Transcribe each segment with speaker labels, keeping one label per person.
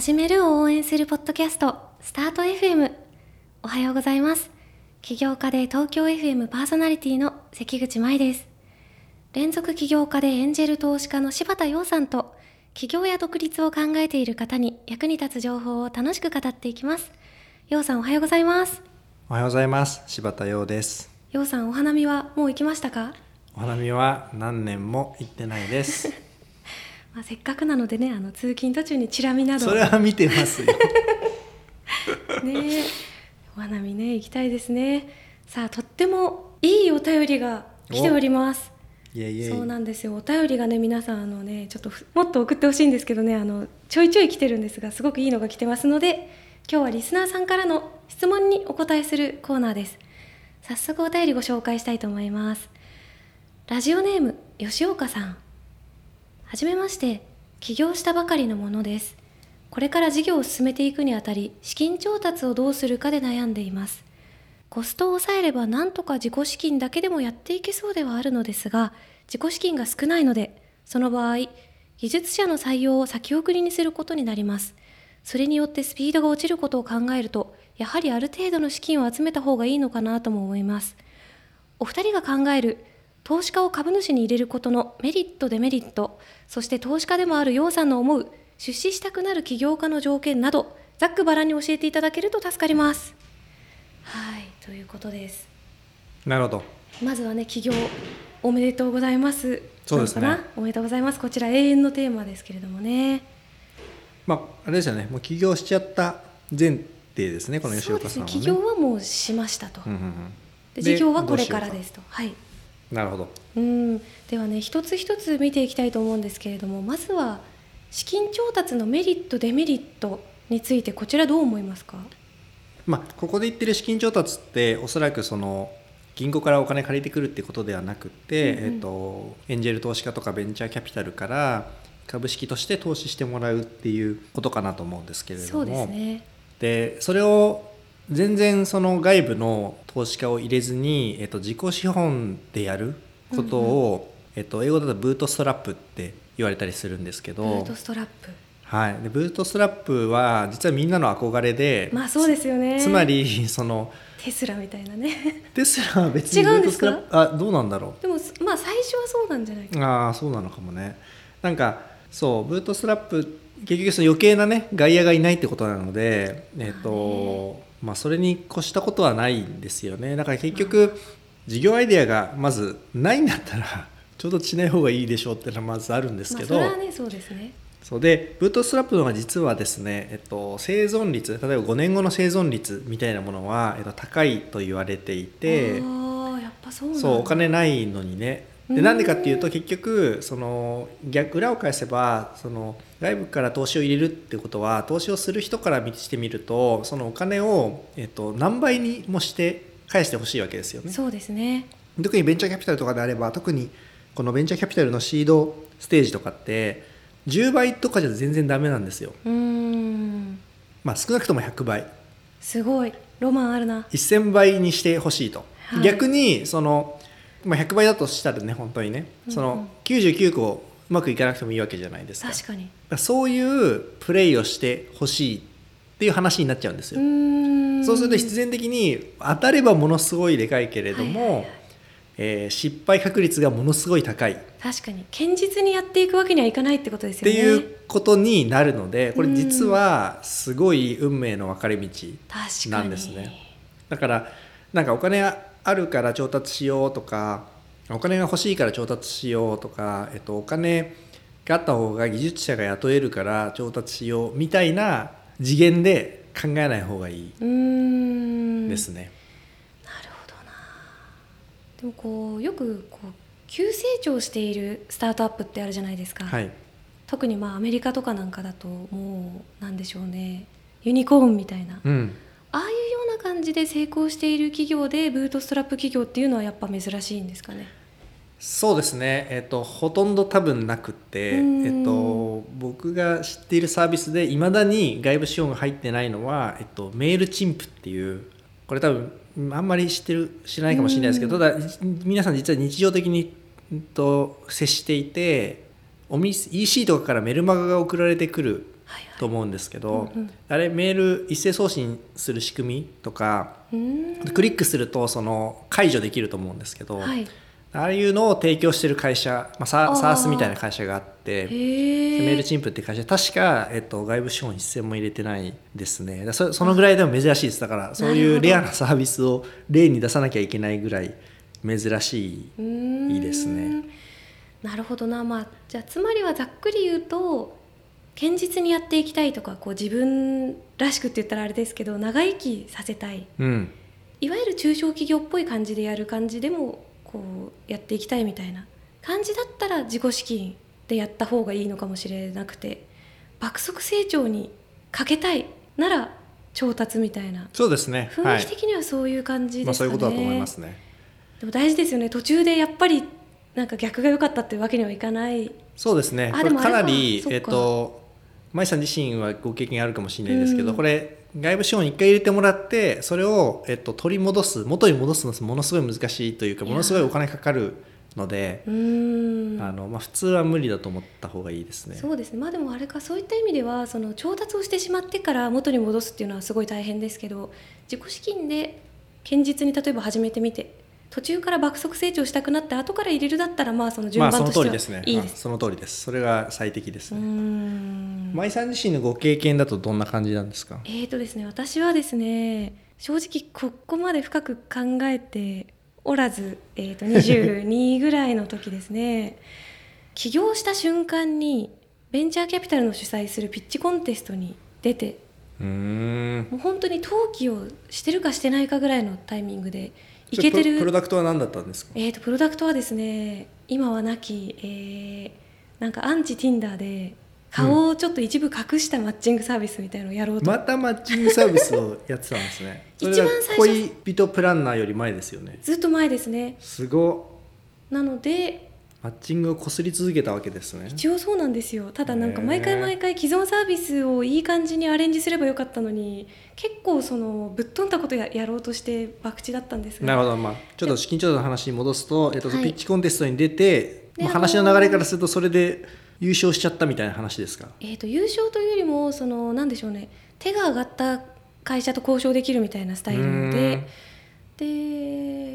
Speaker 1: 始めるを応援するポッドキャスト、スタート FM。おはようございます。起業家で東京 FM パーソナリティの関口舞です。連続起業家でエンジェル投資家の柴田洋さんと、起業や独立を考えている方に役に立つ情報を楽しく語っていきます。洋さんおはようございます。
Speaker 2: おはようございます柴田洋です
Speaker 1: 洋さんお花見はもう行きましたか？
Speaker 2: お花見は何年も行ってないです
Speaker 1: まあ、せっかくなのでね、あの通勤途中にチラ見など。
Speaker 2: それは見てますよ。
Speaker 1: ねえ。お花見ね行きたいですね。さあとってもいいお便りが来ております。
Speaker 2: いえいえ。
Speaker 1: そうなんですよ。お便りがね皆さんあのねちょっとふもっと送ってほしいんですけどねあのちょいちょい来てるんですがすごくいいのが来てますので今日はリスナーさんからの質問にお答えするコーナーです。早速お便りご紹介したいと思います。ラジオネーム吉岡さんはじめまして起業したばかりのものです。これから事業を進めていくにあたり資金調達をどうするかで悩んでいます。コストを抑えればなんとか自己資金だけでもやっていけそうではあるのですが自己資金が少ないのでその場合技術者の採用を先送りにすることになります。それによってスピードが落ちることを考えるとやはりある程度の資金を集めた方がいいのかなとも思います。お二人が考える投資家を株主に入れることのメリットデメリットそして投資家でもある楊さんの思う出資したくなる起業家の条件などざっくばらんに教えていただけると助かります。はいということです。
Speaker 2: なるほど。
Speaker 1: まずはね起業おめでとうございます。
Speaker 2: そうですね。
Speaker 1: おめでとうございます。こちら永遠のテーマですけれどもね。
Speaker 2: まああれですよね。もう起業しちゃった前提ですねこの吉岡さんはね。
Speaker 1: ね。起業はもうしましたと、
Speaker 2: うんうんうん。
Speaker 1: で
Speaker 2: で
Speaker 1: 事業はこれからですと。はい
Speaker 2: なるほど。
Speaker 1: うん。ではね一つ一つ見ていきたいと思うんですけれどもまずは資金調達のメリットデメリットについてこちらどう思いますか？
Speaker 2: まあここで言ってる資金調達っておそらくその銀行からお金借りてくるってことではなくて、
Speaker 1: うんうん。
Speaker 2: えっと、エンジェル投資家とかベンチャーキャピタルから株式として投資してもらうっていうことかなと思うんですけれども。
Speaker 1: そうですね。
Speaker 2: でそれを全然その外部の投資家を入れずに、えっと、自己資本でやることを、えっと、英語だとブートストラップって言われたりするんですけど。
Speaker 1: ブートストラップ。
Speaker 2: はい、でブートストラップは実はみんなの憧れで、
Speaker 1: まあそうですよね。
Speaker 2: つまりその
Speaker 1: テスラみたいなね。
Speaker 2: テスラは別に
Speaker 1: 違うんですか？
Speaker 2: あどうなんだろ
Speaker 1: でもまあ最初はそうなんじゃないか
Speaker 2: うああそうなのかもね。なんかそうブートストラップ結局その余計なね外野がいないってことなのでえっ、とまあそれに越したことはないんですよね。だから結局事業アイデアがまずないんだったら ちょうどしない方がいいでしょうっていうのはまずあるんですけど、
Speaker 1: まあ、それはねそうですね。
Speaker 2: そうでブートストラップの方が実はですね、えっと、生存率例えば5年後の生存率みたいなものは、えっと、高いと言われていて。
Speaker 1: ああやっぱそう
Speaker 2: お金ないのにね。
Speaker 1: うん。
Speaker 2: でなんでかっていうと結局その逆裏を返せばその外部から投資を入れるってことは投資をする人からしてみるとそのお金を、えっと、何倍にもして返してほしいわけですよね。
Speaker 1: そうですね。
Speaker 2: 特にベンチャーキャピタルとかであれば特にこのベンチャーキャピタルのシードステージとかって10倍とかじゃ全然ダメなんですよ。
Speaker 1: うーん。
Speaker 2: まあ、少なくとも100倍。
Speaker 1: すごい。ロマンあるな。
Speaker 2: 1000倍にしてほしいと、
Speaker 1: はい。
Speaker 2: 逆にその、まあ、100倍だとしたらね本当にねその99個うまくいかなくてもいいわけじゃないですか。
Speaker 1: 確かに。
Speaker 2: そういうプレイをしてほしいっていう話になっちゃうんです
Speaker 1: う
Speaker 2: よ、そうすると必然的に当たればものすごいでかいけれども、
Speaker 1: はいはいはい。
Speaker 2: えー失敗確率がものすごい高い。っ
Speaker 1: 確かに堅実にやっていくわけにはいかないってことです
Speaker 2: て
Speaker 1: よね。
Speaker 2: いうことになるのでこれ実はすごい運命の分かれ道なんですね。だからなんかお金あるから調達しようとかお金が欲しいから調達しようとか、えっと、お金があった方が技術者が雇えるから調達しようみたいな次元で考えない方がいいですね。
Speaker 1: なるほどな。でもこうよくこう急成長しているスタートアップってあるじゃないですか、
Speaker 2: はい、
Speaker 1: 特にまあアメリカとかなんかだともうなんでしょうね。ユニコーンみたいな、
Speaker 2: うん、
Speaker 1: ああいうような感じで成功している企業でブートストラップ企業っていうのはやっぱ珍しいんですかね
Speaker 2: そうですね、えっと、ほとんど多分なくって、
Speaker 1: うん。
Speaker 2: えっと、僕が知っているサービスでいまだに外部資本が入ってないのは、えっと、メールチンプっていうこれ多分あんまり知ってる知らないかもしれないですけど、ただ皆さん実は日常的に、うんと、接していてお店 EC とかからメルマガが送られてくる
Speaker 1: はいはい。
Speaker 2: と思うんですけど、
Speaker 1: うんうん。
Speaker 2: あれメール一斉送信する仕組みとかクリックするとその解除できると思うんですけど、
Speaker 1: はい
Speaker 2: ああいうのを提供してる会社、まあ、サ
Speaker 1: あー。
Speaker 2: SARS みたいな会社があってメールチンプって会社確か、えっと、外部資本一銭も入れてないですね。だそそのぐらいでも珍しいです。だからそういうレアなサービスを例に出さなきゃいけないぐらい珍しいいいですね。
Speaker 1: なるほどな。まあじゃあつまりはざっくり言うと堅実にやっていきたいとかこう自分らしくって言ったらあれですけど長生きさせたい。
Speaker 2: うん。
Speaker 1: いわゆる中小企業っぽい感じでやる感じでもこうやっていきたいみたいな感じだったら自己資金でやった方がいいのかもしれなくて爆速成長にかけたいなら調達みたいな。
Speaker 2: そうですね。
Speaker 1: 雰囲気的にはそういう感じ
Speaker 2: まあ、
Speaker 1: ですかね、
Speaker 2: そういうことだと思いますね。
Speaker 1: でも大事ですよね。途中でやっぱりなんか逆が良かったっていうわけにはいかない。
Speaker 2: そうですね。
Speaker 1: あ
Speaker 2: これか
Speaker 1: でもあれは
Speaker 2: なりえっと舞さん自身はご経験あるかもしれないですけど、
Speaker 1: うん。
Speaker 2: これ外部資本一回入れてもらってそれを、えっと、取り戻す元に戻すのものすごい難しいというかものすごいお金かかるので、あのまあ、普通は無理だと思った方がいいですね。
Speaker 1: そうですね。まあでもあれかそういった意味ではその調達をしてしまってから元に戻すっていうのはすごい大変ですけど自己資金で堅実に例えば始めてみて途中から爆速成長したくなって後から入れるだったらまあその順番としては
Speaker 2: 通りですね。
Speaker 1: いいです。
Speaker 2: あその通りです。それが最適ですね。
Speaker 1: ん
Speaker 2: 舞さん自身のご経験だとどんな感じなんですか？
Speaker 1: えーとですね私はですね正直ここまで深く考えておらず、えー、と22ぐらいの時ですね起業した瞬間にベンチャーキャピタルの主催するピッチコンテストに出て
Speaker 2: うーん。
Speaker 1: もう本当に登記をしてるかしてないかぐらいのタイミングでいけて
Speaker 2: プロプロ
Speaker 1: る
Speaker 2: ダクトは何だったんですか？
Speaker 1: えー、とプロダクトはですね今はなき、えーなんかアンチ Tinder で顔をちょっと一部隠したマッチングサービスみたいのをやろうと、
Speaker 2: またマッチングサービスをやってたんですね。
Speaker 1: 一番
Speaker 2: が
Speaker 1: 最初
Speaker 2: 恋人プランナーより前ですよね。
Speaker 1: ずっと前ですね
Speaker 2: すごっ。
Speaker 1: なので
Speaker 2: マッチングをこすり続けたわけですね。
Speaker 1: 一応そうなんですよ。ただなんか毎回毎回既存サービスをいい感じにアレンジすればよかったのに結構そのぶっ飛んだことややろうとして博打だったんですが。
Speaker 2: なるほど、まあ、ちょっと資金調達の話に戻すと、えっと、
Speaker 1: はい。
Speaker 2: ピッチコンテストに出て、まあ、
Speaker 1: であ
Speaker 2: 話の流れからするとそれで優勝しちゃったみたいな話ですか？
Speaker 1: えー、と優勝というよりもそのなんでしょうね。手が上がった会社と交渉できるみたいなスタイルで。で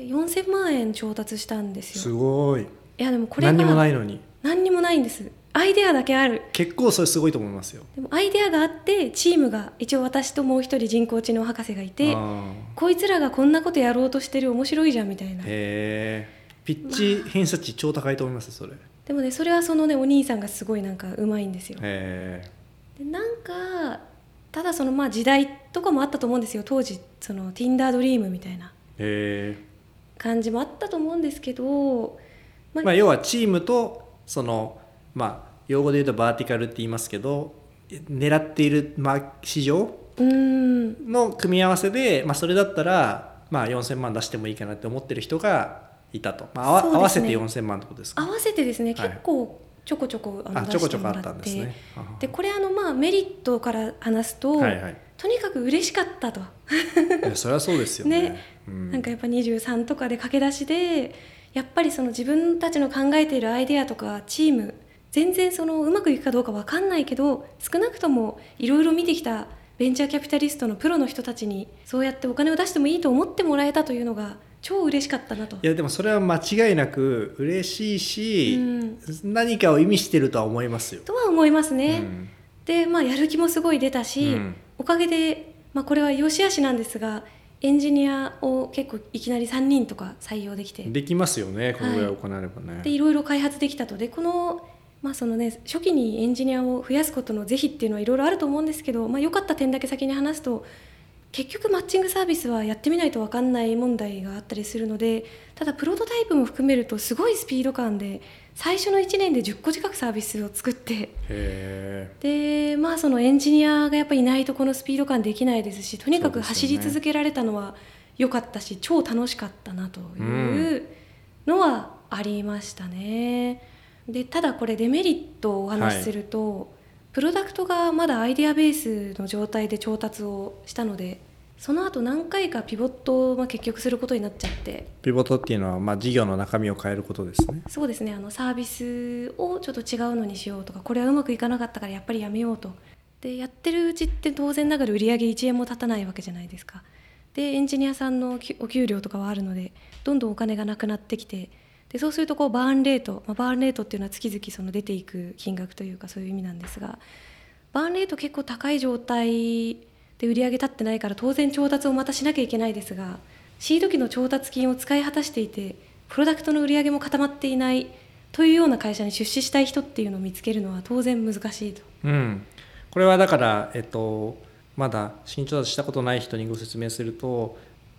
Speaker 1: 4000万円調達したんです
Speaker 2: す
Speaker 1: よ
Speaker 2: ごい。
Speaker 1: いやでもこれが
Speaker 2: 何にもないのに。
Speaker 1: 何にもないんですアイデアだけある
Speaker 2: 結構それすごいと思いますよ。
Speaker 1: でもアイデアがあってチームが一応私ともう一人人工知能博士がいて
Speaker 2: あ
Speaker 1: こいつらがこんなことやろうとしてる面白いじゃんみたいな
Speaker 2: ーへえ。ピッチ偏差値超高いと思いますそれ。へ
Speaker 1: でもねそれはそのねお兄さんがすごいなんかうまいんですよ
Speaker 2: え。
Speaker 1: でなんかただそのまあ時代とかもあったと思うんですよ当時その Tinder ドリームみたいな
Speaker 2: へえ。
Speaker 1: 感じもあったと思うんですけど、ま
Speaker 2: まあ、要はチームとそのまあ用語で言うとバーティカルって言いますけど狙っている、まあ、市場の組み合わせで、まあ、それだったら、まあ、4000万出してもいいかなって思ってる人がいたと、まあ、
Speaker 1: ね。
Speaker 2: 合わせて4000万ってことですか？
Speaker 1: 合わせてですね。
Speaker 2: はい。
Speaker 1: 結構ちょこちょこあの
Speaker 2: あ
Speaker 1: 出
Speaker 2: ちょこちょこあっ
Speaker 1: してもらっ
Speaker 2: んですね。
Speaker 1: これあのまあメリットから話すと、
Speaker 2: はいはい。
Speaker 1: とにかく嬉しかったと、
Speaker 2: それはそうですよね。
Speaker 1: ね。
Speaker 2: うん。
Speaker 1: なんかやっぱ23とかで駆け出しでやっぱりその自分たちの考えているアイデアとかチーム全然そのうまくいくかどうかわかんないけど少なくともいろいろ見てきたベンチャーキャピタリストのプロの人たちにそうやってお金を出してもいいと思ってもらえたというのが超嬉しかったなと
Speaker 2: い。やでもそれは間違いなく嬉しいし、
Speaker 1: うん
Speaker 2: 何かを意味してるとは思いますよ。
Speaker 1: とは思いますね。
Speaker 2: うん
Speaker 1: でまあやる気もすごい出たし、
Speaker 2: うん
Speaker 1: おかげで、まあ、これは良し悪しなんですがエンジニアを結構いきなり3人とか採用できて。
Speaker 2: できますよねこのぐらい行わればね。
Speaker 1: でいろいろ開発できたと。でこの,、まあそのね、初期にエンジニアを増やすことの是非っていうのはいろいろあると思うんですけど、まあ、良かった点だけ先に話すと結局マッチングサービスはやってみないと分かんない問題があったりするのでただプロトタイプも含めるとすごいスピード感で最初の1年で10個近くサービスを作って。
Speaker 2: へ
Speaker 1: でまあそのエンジニアがやっぱりいないとこのスピード感できないですしとにかく走り続けられたのは良かったし超楽しかったなというのはありましたね。でただこれデメリットをお話しすると、プロダクトがまだアイデアベースの状態で調達をしたのでその後何回かピボットをまあ結局することになっちゃって。
Speaker 2: ピボットっていうのは、まあ、事業の中身を変えることですね。
Speaker 1: そうですね。あのサービスをちょっと違うのにしようとかこれはうまくいかなかったからやっぱりやめようと。でやってるうちって当然ながら売り上げ1円も立たないわけじゃないですか。でエンジニアさんのお給料とかはあるのでどんどんお金がなくなってきてでそうするとこうバーンレート、まあ、バーンレートっていうのは月々その出ていく金額というかそういう意味なんですが。バーンレート結構高い状態で売り上げ立ってないから当然調達をまたしなきゃいけないですがシード機の調達金を使い果たしていてプロダクトの売り上げも固まっていないというような会社に出資したい人っていうのを見つけるのは当然難しいと。
Speaker 2: うん、これはだから、えっと、まだ資金調達したことない人にご説明すると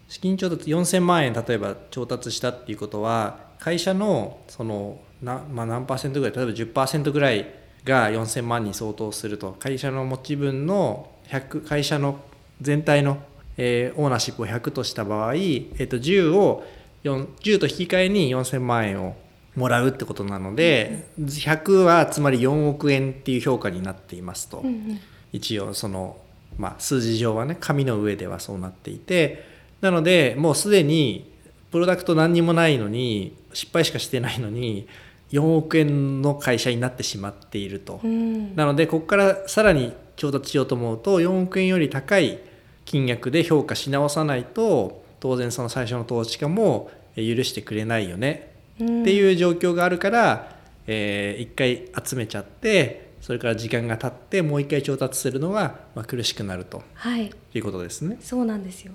Speaker 2: 資金調達4000万円例えば調達したっていうことは会社のそのな、まあ、何パーセントぐらい例えば10%ぐらいが4000万に相当すると会社の持ち分の100会社の全体の、えーオーナーシップを100とした場合、えっと、10を4 10と引き換えに4000万円をもらうってことなので、100はつまり4億円っていう評価になっていますと、
Speaker 1: うんうん。
Speaker 2: 一応その、まあ、数字上はね紙の上ではそうなっていてなのでもうすでにプロダクト何にもないのに失敗しかしてないのに4億円の会社になってしまっていると。
Speaker 1: うん。
Speaker 2: なのでここからさらに調達しようと思うと4億円より高い金額で評価し直さないと当然その最初の投資家もえー許してくれないよね
Speaker 1: うん
Speaker 2: っていう状況があるから、えー一回集めちゃってそれから時間が経ってもう一回調達するのが、まあ、苦しくなると
Speaker 1: はい。
Speaker 2: いうことですね。
Speaker 1: そうなんですよ。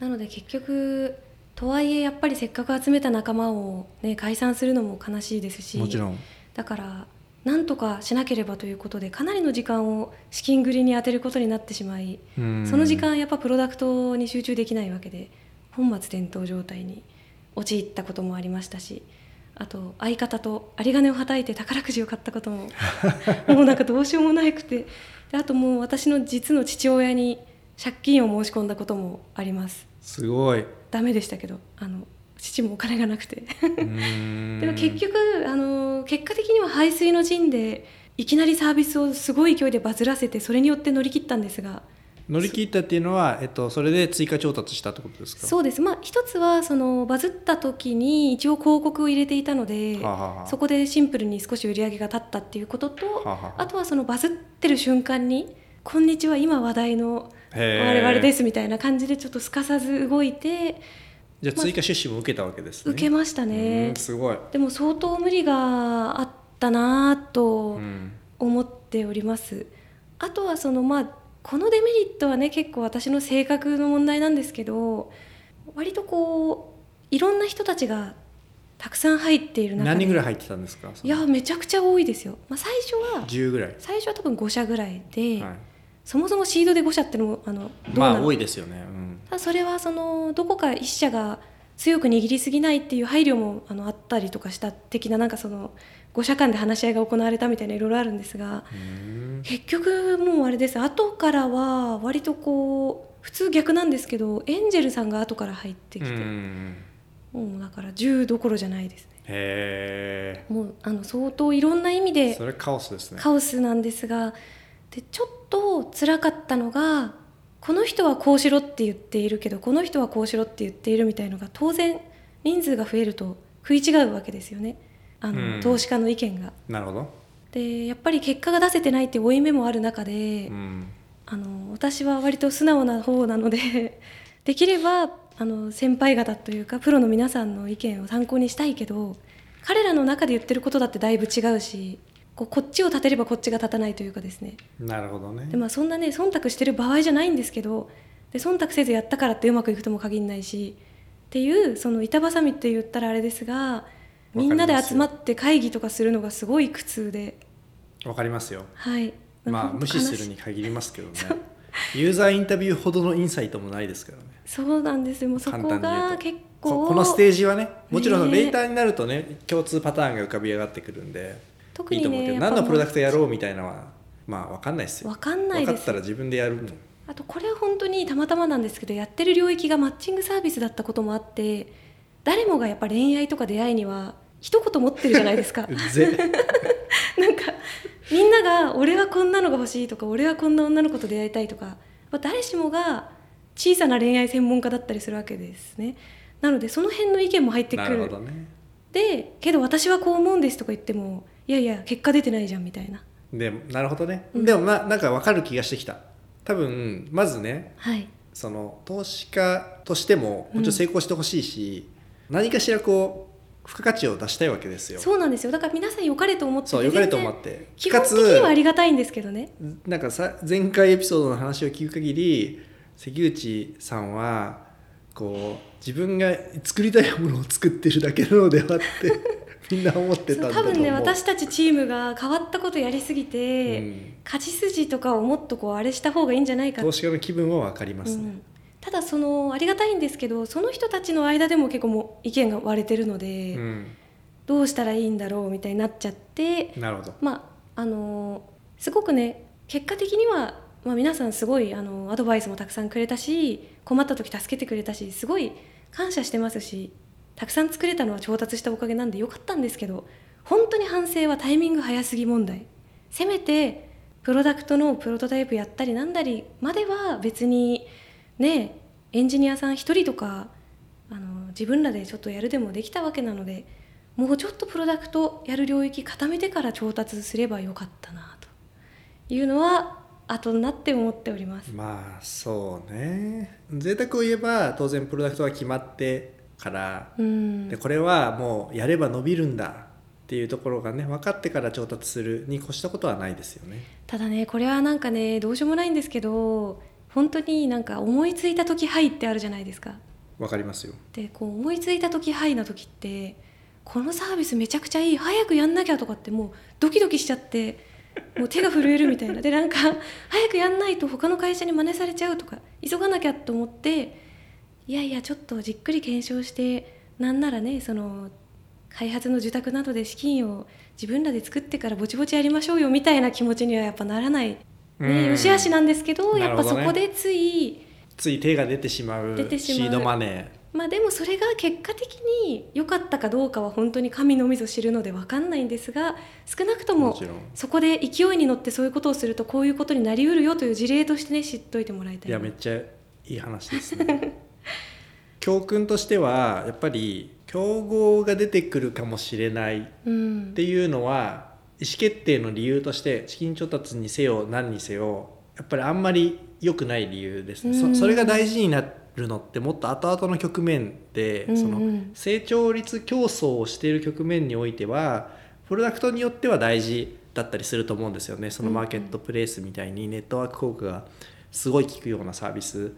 Speaker 1: なので結局とはいえやっぱりせっかく集めた仲間を、ね、解散するのも悲しいですし
Speaker 2: もちろん。
Speaker 1: だからなんとかしなければということでかなりの時間を資金繰りに充てることになってしまい
Speaker 2: うん。
Speaker 1: その時間やっぱプロダクトに集中できないわけで本末転倒状態に陥ったこともありましたしあと相方と有り金をはたいて宝くじを買ったことも もうなんかどうしようもなくてであともう私の実の父親に借金を申し込んだこともあります。
Speaker 2: すごい。
Speaker 1: ダメでしたけどあの父もお金がなくて。
Speaker 2: でも
Speaker 1: 結局あの結果的には排水の陣でいきなりサービスをすごい勢いでバズらせてそれによって乗り切ったんですが。
Speaker 2: 乗り切ったっていうのは、えっと、それで追加調達したってことですか？
Speaker 1: そうです。まあ一つはそのバズった時に一応広告を入れていたので
Speaker 2: はあはあはあ。
Speaker 1: そこでシンプルに少し売り上げが立ったっていうことと
Speaker 2: はあはあ
Speaker 1: あ。とはそのバズってる瞬間に「こんにちは今話題の我々です」みたいな感じでちょっとすかさず動いて
Speaker 2: じゃあ追加出資も受けたわけですね。
Speaker 1: 受けましたね
Speaker 2: うんすごい。
Speaker 1: でも相当無理があったなぁと
Speaker 2: うん
Speaker 1: 思っております。あとはそのまあこのデメリットはね結構私の性格の問題なんですけど割とこういろんな人たちがたくさん入っている中で
Speaker 2: 何人ぐらい入ってたんですか？
Speaker 1: いやめちゃくちゃ多いですよ、まあ、最初は
Speaker 2: 10ぐらい。
Speaker 1: 最初は多分5社ぐらいで、
Speaker 2: はい
Speaker 1: そもそもシードで5社ってのもあの？
Speaker 2: まあ多いですよね。うん
Speaker 1: それはそのどこか1社が強く握りすぎないっていう配慮もあのあったりとかした的ななんかその5社間で話し合いが行われたみたいないろいろあるんですが
Speaker 2: うん
Speaker 1: 結局もうあれです後からは割とこう普通逆なんですけどエンジェルさんが後から入ってきて、
Speaker 2: うん
Speaker 1: もうだから10どころじゃないですね
Speaker 2: へ
Speaker 1: もうあの相当いろんな意味
Speaker 2: え。
Speaker 1: で
Speaker 2: それカオスですね。
Speaker 1: カオスなんですがでちょっと辛かったのがこの人はこうしろって言っているけどこの人はこうしろって言っているみたいのが当然人数が増えると食い違うわけですよねあの、
Speaker 2: うん
Speaker 1: 投資家の意見が。
Speaker 2: なるほど。
Speaker 1: でやっぱり結果が出せてないって負い目もある中で、
Speaker 2: うん
Speaker 1: あの私は割と素直な方なので できればあの先輩方というかプロの皆さんの意見を参考にしたいけど彼らの中で言ってることだってだいぶ違うしこうこっちを立てればこっちが立たないというかですね
Speaker 2: なるほどね
Speaker 1: で。まあそんなね忖度してる場合じゃないんですけどで忖度せずやったからってうまくいくとも限らないしっていうその板挟みって言ったらあれですがみんなで集まって会議とかするのがすごい苦痛で
Speaker 2: わかりますよ。
Speaker 1: はい
Speaker 2: まあ無視するに限りますけどね。ユーザーインタビューほどのインサイトもないですからね。
Speaker 1: そうなんですよもうそこが結構
Speaker 2: ここのステージはねもちろんレーターになるとね共通パターンが浮かび上がってくるんで
Speaker 1: 特に
Speaker 2: いいと思うけど
Speaker 1: ね
Speaker 2: 何のプロダクトやろうみたいなのはまあ分かんないですよ。
Speaker 1: わかんないです。
Speaker 2: 分かったら自分でやるの
Speaker 1: あとこれは本当にたまたまなんですけどやってる領域がマッチングサービスだったこともあって誰もがやっぱ恋愛とか出会いには一言持ってるじゃないですか。なんかみんなが「俺はこんなのが欲しい」とか「俺はこんな女の子と出会いたい」とか、まあ、誰しもが小さな恋愛専門家だったりするわけですね。なのでその辺の意見も入ってく
Speaker 2: な
Speaker 1: る
Speaker 2: るほどね。
Speaker 1: でけど私はこう思うんですとか言ってもいやいや結果出てないじゃんみたいな。
Speaker 2: でなるほどね、
Speaker 1: うん。
Speaker 2: でもまあなんか分かる気がしてきた。多分まずね
Speaker 1: はい。
Speaker 2: その投資家としてももちろん成功してほしいし、何かしらこう付加価値を出したいわけですよ。
Speaker 1: そうなんですよ。だから皆さん良かれと思ってて
Speaker 2: そうよかれと思って。
Speaker 1: 基本的にはありがたいんですけどね。
Speaker 2: なんかさ前回エピソードの話を聞く限り関口さんはこう自分が作りたいものを作ってるだけなのではって みんな思ってたんだ
Speaker 1: 多分ね私たちチームが変わったことやりすぎて、
Speaker 2: うん。
Speaker 1: 勝ち筋とかをもっとこうあれした方がいいんじゃないか
Speaker 2: 投資家の気分は分かりますね、
Speaker 1: うん。ただそのありがたいんですけどその人たちの間でも結構もう意見が割れてるので、
Speaker 2: うん。
Speaker 1: どうしたらいいんだろうみたいになっちゃって
Speaker 2: なるほど。
Speaker 1: まああのすごくね結果的には、まあ、皆さんすごいあのアドバイスもたくさんくれたし困った時助けてくれたしすごい感謝してますしたくさん作れたのは調達したおかげなんでよかったんですけど本当に反省はタイミング早すぎ問題せめてプロダクトのプロトタイプやったりなんだりまでは別にねエンジニアさん一人とかあの自分らでちょっとやるでもできたわけなのでもうちょっとプロダクトやる領域固めてから調達すればよかったなというのは後になって思っております。
Speaker 2: まあそうね贅沢を言えば当然プロダクトが決まってから、
Speaker 1: うん。
Speaker 2: でこれはもうやれば伸びるんだっていうところがね分かってから調達するに越したことはないですよね。
Speaker 1: ただねこれはなんかねどうしようもないんですけど本当になんか思いついた時はいってあるじゃないですか。
Speaker 2: 分かりますよ。
Speaker 1: でこう思いついた時はいの時ってこのサービスめちゃくちゃいい早くやんなきゃとかってもうドキドキしちゃってもう手が震えるみたいな。でなんか早くやんないと他の会社に真似されちゃうとか急がなきゃと思っていやいやちょっとじっくり検証してなんならねその開発の受託などで資金を自分らで作ってからぼちぼちやりましょうよみたいな気持ちにはやっぱならない、
Speaker 2: うん。
Speaker 1: ね、よしあしなんですけどやっぱそこでつい
Speaker 2: つい手が出てしまう。
Speaker 1: 出てしまう。
Speaker 2: シードマネ
Speaker 1: まあでもそれが結果的に良かったかどうかは本当に神のみぞ知るので分かんないんですが少なくともそこで勢いに乗ってそういうことをするとこういうことになりうるよという事例としてね知っといてもらいたい
Speaker 2: いやめっちゃいい話ですね教訓としてはやっぱり競合が出てくるかもしれない
Speaker 1: うん。
Speaker 2: っていうのは意思決定の理由として資金調達にせよ何にせよやっぱりあんまり良くない理由ですね、
Speaker 1: うん。
Speaker 2: そそれが大事になるのってもっと後々の局面で、
Speaker 1: うんうん。
Speaker 2: その成長率競争をしている局面においてはプロダクトによっては大事だったりすると思うんですよね。そのマーケットプレイスみたいにネットワーク効果がすごい効くようなサービス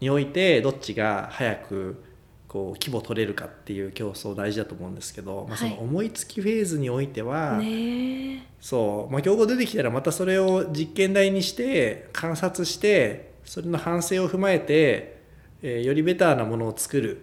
Speaker 2: においてどっちが早くこう規模取れるかっていう競争大事だと思うんですけど、まあ、そ
Speaker 1: はい。
Speaker 2: の思いつきフェーズにおいては、
Speaker 1: ねえ。
Speaker 2: そう、まあ、競合出てきたらまたそれを実験台にして観察してそれの反省を踏まえて、えーよりベターなものを作る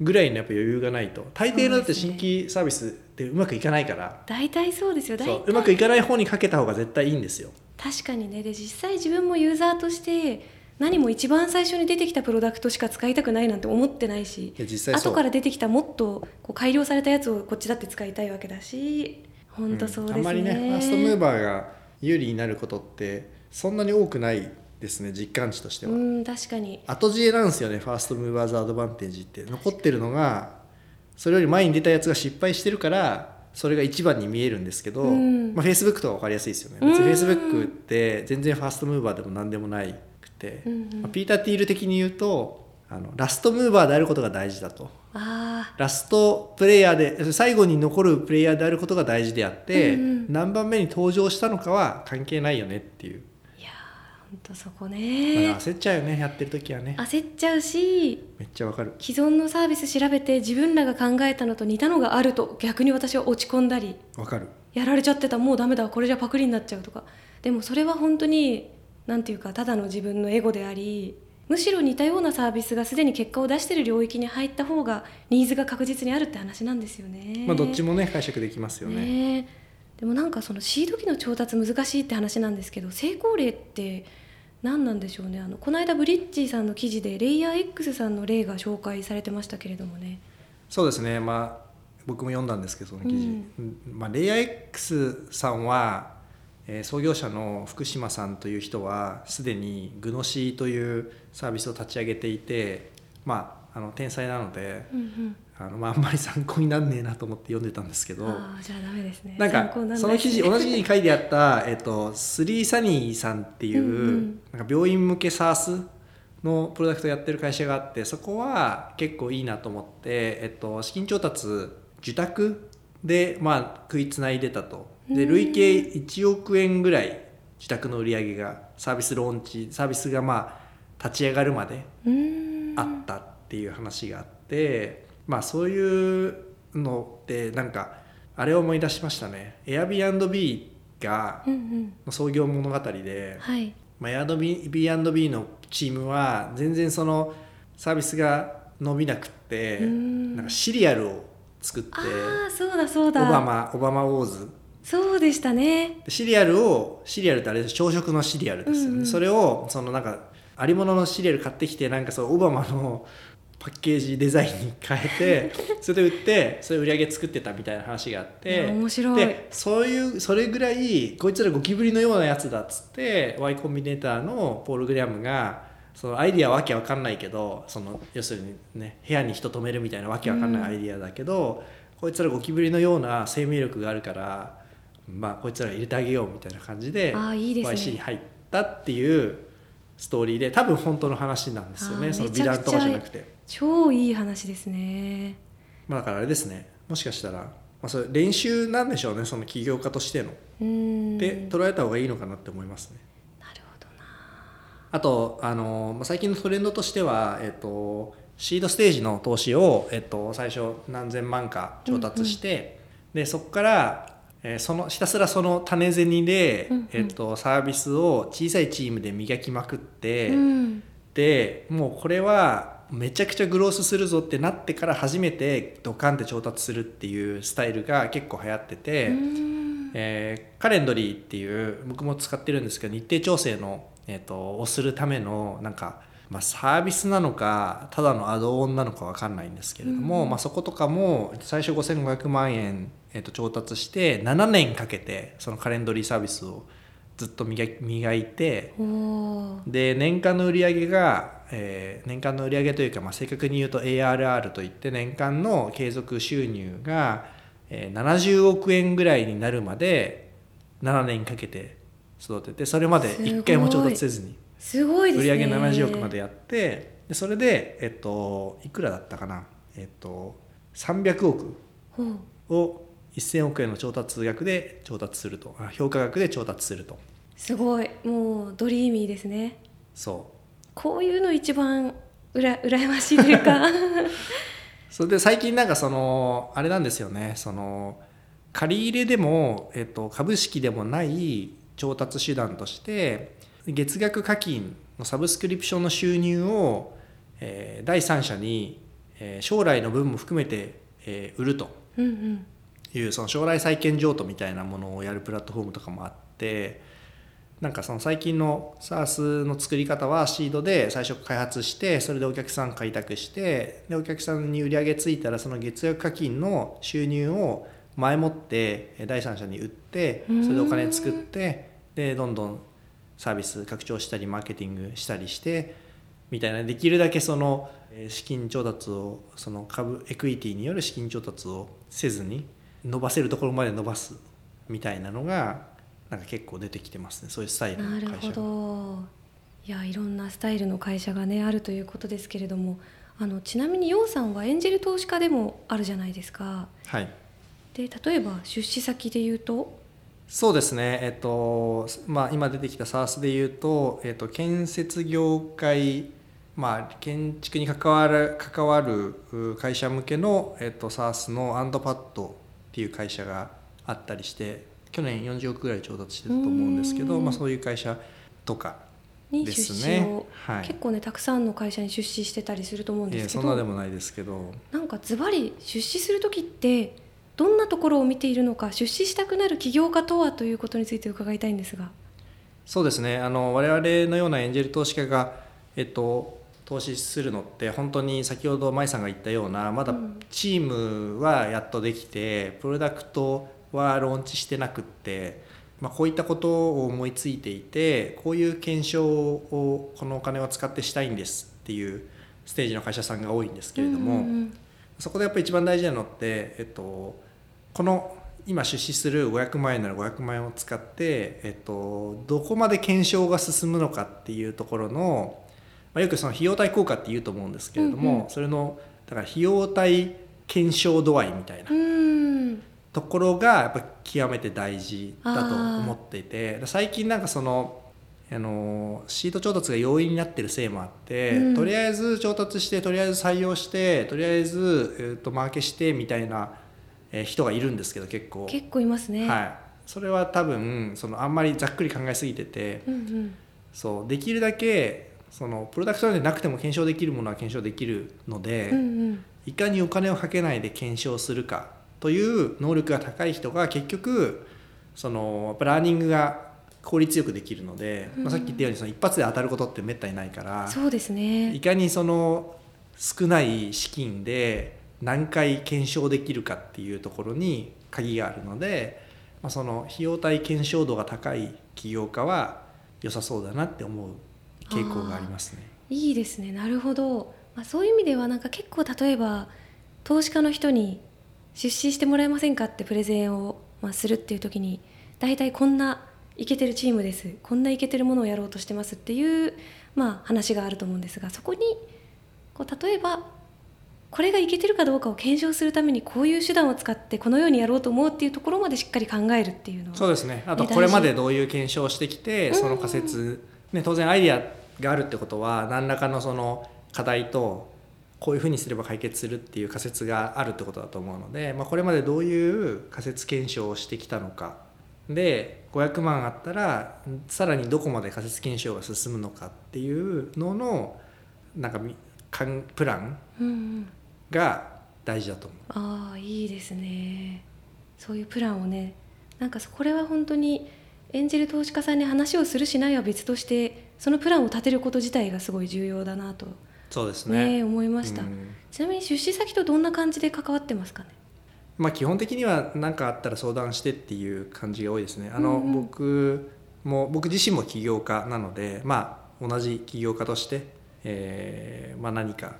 Speaker 2: ぐらいのやっぱ余裕がないと。大抵のだって新規サービスってうまくいかないから。
Speaker 1: 大体そうですよ。大体。
Speaker 2: うまくいかない方にかけた方が絶対いいんですよ。
Speaker 1: 確かにね。で実際自分もユーザーとして何も一番最初に出てきたプロダクトしか使いたくないなんて思ってないし
Speaker 2: 実
Speaker 1: 後から出てきたもっとこう改良されたやつをこっちだって使いたいわけだし本当そうですね、
Speaker 2: ん。あんまりねファーストムーバーが有利になることってそんなに多くないですね実感値としては。
Speaker 1: うん確かに。
Speaker 2: 後知恵なんですよねファーストムーバーズアドバンテージって。残ってるのがそれより前に出たやつが失敗してるからそれが一番に見えるんですけど、
Speaker 1: うん。
Speaker 2: まあ、Facebook とか分かりやすいですよね。
Speaker 1: うん。
Speaker 2: 別に Facebook って全然ファーストムーバーでも何でもない
Speaker 1: うんうん。
Speaker 2: まあピーター・ティール的に言うとあのラストムーバーであることが大事だと。
Speaker 1: あ
Speaker 2: ラストプレイヤーで最後に残るプレイヤーであることが大事であって、
Speaker 1: うんうん。
Speaker 2: 何番目に登場したのかは関係ないよねっていう、
Speaker 1: あいやー本当そこ
Speaker 2: ま
Speaker 1: ね
Speaker 2: あ、焦っちゃうよねやってる時はね。
Speaker 1: 焦っちゃうし
Speaker 2: めっちゃわかる。
Speaker 1: 既存のサービス調べて自分らが考えたのと似たのがあると逆に私は落ち込んだり
Speaker 2: わかる。
Speaker 1: やられちゃってたもうダメだこれじゃパクリになっちゃうとか。でもそれは本当になんていうかただの自分のエゴでありむしろ似たようなサービスがすでに結果を出してる領域に入った方がニーズが確実にあるって話なんですよね。
Speaker 2: まあどっちもね解釈できますよね。
Speaker 1: ね。えでもなんかそのシード機の調達難しいって話なんですけど成功例って何なんでしょうね。あのこの間ブリッジーさんの記事でレイヤー X さんの例が紹介されてましたけれどもね。
Speaker 2: そうですね。まあ僕も読んだんですけどその記事、うん。まあ、レイヤー X さんは、えー創業者の福島さんという人はすでにグノシーというサービスを立ち上げていてまああの天才なので
Speaker 1: うんうん。
Speaker 2: あの、まあ、あんまり参考になんねえなと思って読んでたんですけど。
Speaker 1: じゃあダメですね。
Speaker 2: なんかその記事同じ記事に書いてあった、えっと、スリーサニーさんっていう、
Speaker 1: うんうん。
Speaker 2: なんか病院向け SARS のプロダクトをやってる会社があってそこは結構いいなと思って、えっと、資金調達受託で、まあ、食いつないでたとで
Speaker 1: うん
Speaker 2: 累計1億円ぐらい受託の売り上げがサービスローンチサービスがまあ立ち上がるまであったっていう話があって、まあそういうのってなんかあれを思い出しましたね。Airbnb が創業物語で、
Speaker 1: はい。
Speaker 2: まあ、Airbnb のチームは全然そのサービスが伸びなくってなんかシリアルを作って
Speaker 1: ああそうだそう
Speaker 2: オ
Speaker 1: だ
Speaker 2: バマオバマウォーズ
Speaker 1: そうでしたね。
Speaker 2: でシリアルをシリアルってあれ朝食のシリアルですよね、
Speaker 1: うんうん。
Speaker 2: それをそのなんかありもののシリアル買ってきてなんかそうオバマのパッケージデザインに変えて それで売ってそれ売り上げ作ってたみたいな話があって
Speaker 1: 面白い。
Speaker 2: でそういうそれぐらいこいつらゴキブリのようなやつだっつって Y コンビネーターのポール・グレアムがそのアイディアはわけわかんないけどその要するにね部屋に人止めるみたいなわけわかんないアイディアだけど、こいつらゴキブリのような生命力があるからまあこいつら入れてあげようみたいな感じで
Speaker 1: あーいいですね。
Speaker 2: YC に入ったっていうストーリーで多分本当の話なんですよね。その美談とかじゃなくて。
Speaker 1: 超いい話ですね。
Speaker 2: まあ、だからあれですね。もしかしたら、まあ、それ練習なんでしょうね。その起業家としての。で捉えた方がいいのかなって思いますね。
Speaker 1: なるほどな。
Speaker 2: あとあの、まあ、最近のトレンドとしては、えっと、シードステージの投資を、えっと、最初何千万か調達して、でそこから、えーそのひたすらその種銭で、
Speaker 1: うんうん。
Speaker 2: えっと、サービスを小さいチームで磨きまくって、
Speaker 1: うん。
Speaker 2: でもうこれはめちゃくちゃグロースするぞってなってから初めてドカンって調達するっていうスタイルが結構流行ってて。
Speaker 1: うーん。
Speaker 2: えーカレンドリーっていう僕も使ってるんですけど日程調整の、えー、とをするためのなんか、まあ、サービスなのかただのアドオンなのか分かんないんですけれども、
Speaker 1: うん
Speaker 2: まあ、そことかも最初5500万円、えー、と調達して7年かけてそのカレンドリーサービスをずっと磨いてで年間の売り上げが、えー年間の売り上げというか、まあ、正確に言うと ARR といって年間の継続収入が、えー70億円ぐらいになるまで7年かけて育ててそれまで1回も調達せずに
Speaker 1: すごいですね。
Speaker 2: 売り上げ70億までやってでそれで、えっと、いくらだったかな、えっと、300億を1000億円の調達額で調達すると。あ評価額で調達すると。
Speaker 1: すごい。もうドリーミーですね。
Speaker 2: そう。
Speaker 1: こういうの一番うら羨ましいというか。
Speaker 2: それで最近なんかそのあれなんですよね。その借り入れでも、えっと、株式でもない調達手段として月額課金のサブスクリプションの収入を、えー第三者に、えー将来の分も含めて、えー売ると。
Speaker 1: うんうん
Speaker 2: いうその将来債権譲渡みたいなものをやるプラットフォームとかもあってなんかその最近の SARS の作り方はシードで最初開発してそれでお客さん開拓してでお客さんに売り上げついたらその月額課金の収入を前もって第三者に売ってそれでお金作ってでどんどんサービス拡張したりマーケティングしたりしてみたいなできるだけその資金調達をその株エクイティによる資金調達をせずに伸ばせるところまで伸ばすみたいなのがなんか結構出てきてますね。そういうスタイル
Speaker 1: なるほ
Speaker 2: の会社
Speaker 1: ど。いやいろんなスタイルの会社がねあるということですけれどもあのちなみにヨウさんはエンジェル投資家でもあるじゃないですか。
Speaker 2: はい。
Speaker 1: で例えば出資先で言うと？
Speaker 2: そうですね。えっとまあ今出てきた SARS で言うと、えっと、建設業界まあ建築に関わる関わるう会社向けの、えっと、SARS のアンドパッドっていう会社があったりして去年40億ぐらい調達してたと思うんですけど、
Speaker 1: うん。
Speaker 2: まあ、そういう会社とかですね。
Speaker 1: 資を、
Speaker 2: はい。
Speaker 1: 結構ねたくさんの会社に出資してたりすると思うんですけ
Speaker 2: そんなで
Speaker 1: ど
Speaker 2: もないですけど。
Speaker 1: なんかズバリ出資する時ってどんなところを見ているのか出資したくなる起業家とはということについて伺いたいんですが。
Speaker 2: そうですね。あの我々のようなエンジェル投資家が、えっと、投資するのって本当に先ほど舞さんが言ったようなまだ
Speaker 1: うん。
Speaker 2: チームはやっとできてプロダクトはローンチしてなくって、まあ、こういったことを思いついていてこういう検証をこのお金を使ってしたいんですっていうステージの会社さんが多いんですけれども、
Speaker 1: うんうん
Speaker 2: そこでやっぱり一番大事なのって、えっと、この今出資する500万円なら500万円を使って、えっと、どこまで検証が進むのかっていうところの、まあ、よくその費用対効果って言うと思うんですけれども、
Speaker 1: うんうん。
Speaker 2: それのだから費用対検証度合いみたいなところがやっぱ極めて大事だと思っていて最近なんかそのあのシート調達が容易になってるせいもあって、
Speaker 1: うん。
Speaker 2: とりあえず調達してとりあえず採用してとりあえず、えー、とマーケしてみたいな、えー人がいるんですけど結構。
Speaker 1: 結構いますね、
Speaker 2: はい、それは多分そのあんまりざっくり考えすぎてて
Speaker 1: うんうん。
Speaker 2: そうできるだけそのプロダクトでなくても検証できるものは検証できるので、
Speaker 1: うんうん。
Speaker 2: いかにお金をかけないで検証するかという能力が高い人が結局そのラーニングが効率よくできるので、まあ、さっき言ったようにその一発で当たることってめったにないから
Speaker 1: そうです
Speaker 2: い
Speaker 1: ね
Speaker 2: かにその少ない資金で何回検証できるかっていうところに鍵があるので、まあ、その費用対検証度が高い起業家は良さそうだなって思う傾向がありますね。
Speaker 1: いいですね。なるほど、まあ、そういう意味ではなんか結構例えば投資家の人に出資してもらえませんかってプレゼンを、まあ、するっていう時に大体こんなイケてるチームです。こんなイケてるものをやろうとしてますっていう、まあ、話があると思うんですがそこにこう例えばこれがイケてるかどうかを検証するためにこういう手段を使ってこのようにやろうと思うっていうところまでしっかり考えるっていうのは
Speaker 2: そうですね。あと
Speaker 1: ね。
Speaker 2: これまでどういう検証をしてきて
Speaker 1: うん。
Speaker 2: その仮説、ね、当然アイデアがあるってことは何らかのその課題とこういうふうにすれば解決するっていう仮説があるってことだと思うので、まあ、これまでどういう仮説検証をしてきたのか。で500万あったらさらにどこまで仮説検証が進むのかっていうののなんかみかんプラン
Speaker 1: うんうん。
Speaker 2: が大事だと思う。
Speaker 1: ああいいですね。そういうプランをねなんかそこれは本当にエンジェル投資家さんに話をするしないは別としてそのプランを立てること自体がすごい重要だなと
Speaker 2: そうです
Speaker 1: ね。
Speaker 2: ね
Speaker 1: 思いました、
Speaker 2: うん。
Speaker 1: ちなみに出資先とどんな感じで関わってますかね？
Speaker 2: まあ、基本的には何かあったら相談してっていう感じが多いですね。あの、
Speaker 1: うんうん。
Speaker 2: 僕も僕自身も起業家なので、まあ、同じ起業家として、えーまあ、何か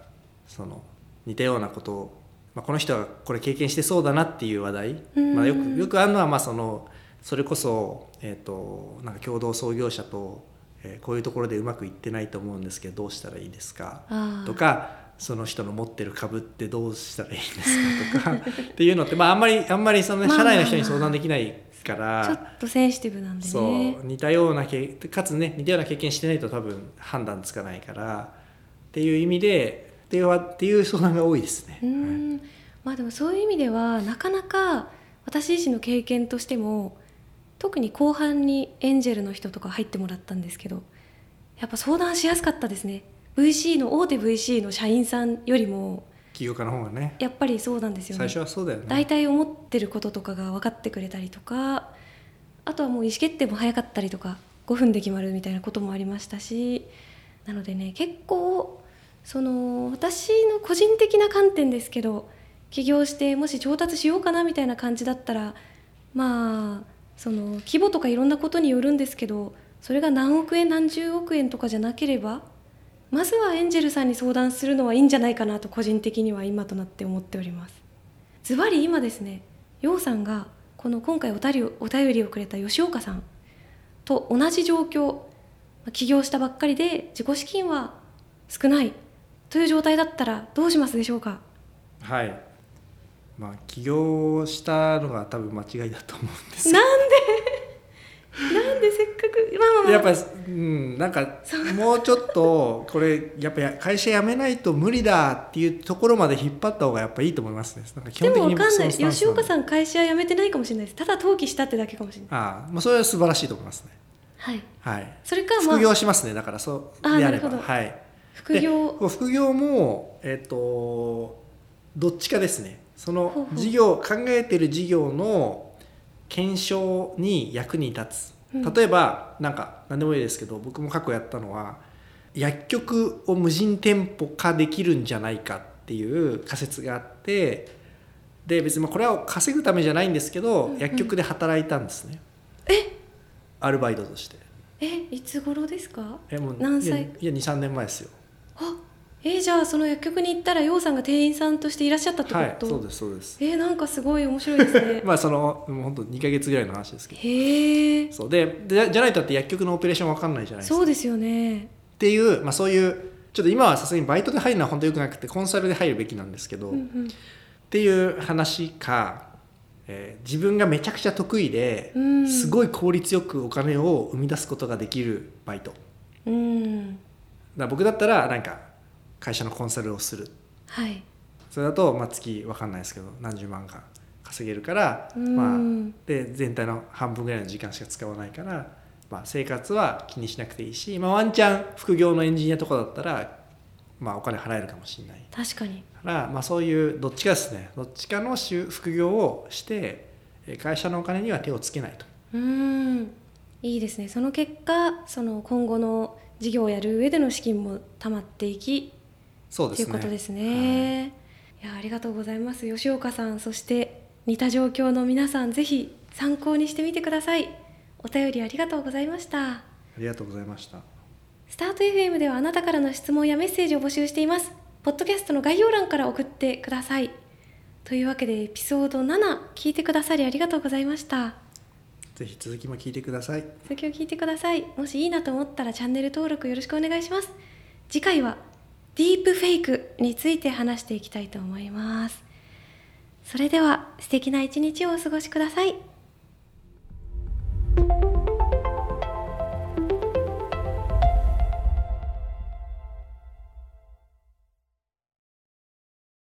Speaker 2: その似たようなことを、まあ、この人はこれ経験してそうだなっていう話題、
Speaker 1: うん。
Speaker 2: まあ、よくよくあるのはまあそのそれこそ、えー、となんか共同創業者と、えーこういうところでうまくいってないと思うんですけどどうしたらいいですか？とかその人の持ってる株ってどうしたらいいんですか？とかっていうのって、まあ、あんまりあんまりその、ね
Speaker 1: まあ。
Speaker 2: 社内の人に相談できないから、
Speaker 1: ちょっとセンシティブなんで
Speaker 2: そ
Speaker 1: ね
Speaker 2: う似たような経かつね似たような経験してないと多分判断つかないからっていう意味でっていうっていう相談が多いですね。
Speaker 1: うーん。まあでもそういう意味ではなかなか私自身の経験としても特に後半にエンジェルの人とか入ってもらったんですけどやっぱ相談しやすかったですね。VC の大手 VC の社員さんよりも
Speaker 2: 起業家の方がね。
Speaker 1: やっぱりそうなんですよね。
Speaker 2: 最初はそうだよね。
Speaker 1: 大体思ってることとかが分かってくれたりとかあとはもう意思決定も早かったりとか5分で決まるみたいなこともありましたしなのでね結構その私の個人的な観点ですけど起業してもし調達しようかなみたいな感じだったらまあその規模とかいろんなことによるんですけどそれが何億円何十億円とかじゃなければまずはエンジェルさんに相談するのはいいんじゃないかなと個人的には今となって思っております。ズバリ今ですね楊さんがこの今回お便りお便りをくれた吉岡さんと同じ状況起業したばっかりで自己資金は少ないという状態だったらどうしますでしょうか？
Speaker 2: はい。まあ起業したのが多分間違いだと思うんですよ。
Speaker 1: なんで？なんで？せっかくまあまあまあ。
Speaker 2: やっぱうんなんかもうちょっとこれやっぱや会社辞めないと無理だっていうところまで引っ張った方がやっぱいいと思いますね。なんか基
Speaker 1: で
Speaker 2: 本的に
Speaker 1: もわかんない。吉岡さん会社辞めてないかもしれないです。ただ登記したってだけかもしれない
Speaker 2: ああまあそれは素晴らしいと思いますね
Speaker 1: はい。
Speaker 2: はい。
Speaker 1: それかまあ。
Speaker 2: 副業しますねだからそうであれば。
Speaker 1: なるほど。
Speaker 2: はい。
Speaker 1: 副業。
Speaker 2: で副業もえっ、とどっちかですねその事業考えてる事業の検証に役に立つ。
Speaker 1: うん。
Speaker 2: 例えば、なんか何でもいいですけど僕も過去やったのは薬局を無人店舗化できるんじゃないかっていう仮説があってで別にまあこれは稼ぐためじゃないんですけど、
Speaker 1: うんうん。
Speaker 2: 薬局で働いたんですね。
Speaker 1: え？
Speaker 2: アルバイトとして。
Speaker 1: えいつ頃ですか？
Speaker 2: えもう
Speaker 1: 何歳？
Speaker 2: いやいや23年前ですよ。
Speaker 1: あえー、じゃあその薬局に行ったら楊さんが店員さんとしていらっしゃったってこと、
Speaker 2: はいそうですそうです。
Speaker 1: えー、なんかすごい面白いですね。
Speaker 2: まあそのもう本当2か月ぐらいの話ですけど。
Speaker 1: へえ
Speaker 2: そう。ででじゃないとだって薬局のオペレーション分かんないじゃないですか。
Speaker 1: そうですよね。
Speaker 2: っていう、まあ、そういうちょっと今はさすがにバイトで入るのは本当よくなくてコンサルで入るべきなんですけど、
Speaker 1: うんうん。
Speaker 2: っていう話か、えー自分がめちゃくちゃ得意で、
Speaker 1: うん。
Speaker 2: すごい効率よくお金を生み出すことができるバイト。
Speaker 1: うん。
Speaker 2: ら僕だったらなんか会社のコンサルをする。
Speaker 1: はい。
Speaker 2: それだと、まあ、月わかんないですけど何十万か稼げるから、
Speaker 1: うん。
Speaker 2: まあ、で全体の半分ぐらいの時間しか使わないから、まあ、生活は気にしなくていいし、まあ、ワンチャン副業のエンジニアとかだったら、まあ、お金払えるかもしれない。
Speaker 1: 確かに。
Speaker 2: から、まあ、そういうどっちかですね。どっちかの収副業をしてえー会社のお金には手をつけないと。
Speaker 1: うん。いいですね。その結果その今後の事業をやる上での資金もたまっていき
Speaker 2: そうですね
Speaker 1: ことですね。い、やありがとうございます吉岡さんそして似た状況の皆さんぜひ参考にしてみてください。お便りありがとうございました。
Speaker 2: ありがとうございました
Speaker 1: スタート FM ではあなたからの質問やメッセージを募集しています。ポッドキャストの概要欄から送ってください。というわけでエピソード7聞いてくださりありがとうございました。
Speaker 2: ぜひ続きも聞いてください
Speaker 1: 続きを聞いてください。もしいいなと思ったらチャンネル登録よろしくお願いします。次回はディープフェイクについて話していきたいと思います。それでは素敵な一日をお過ごしください。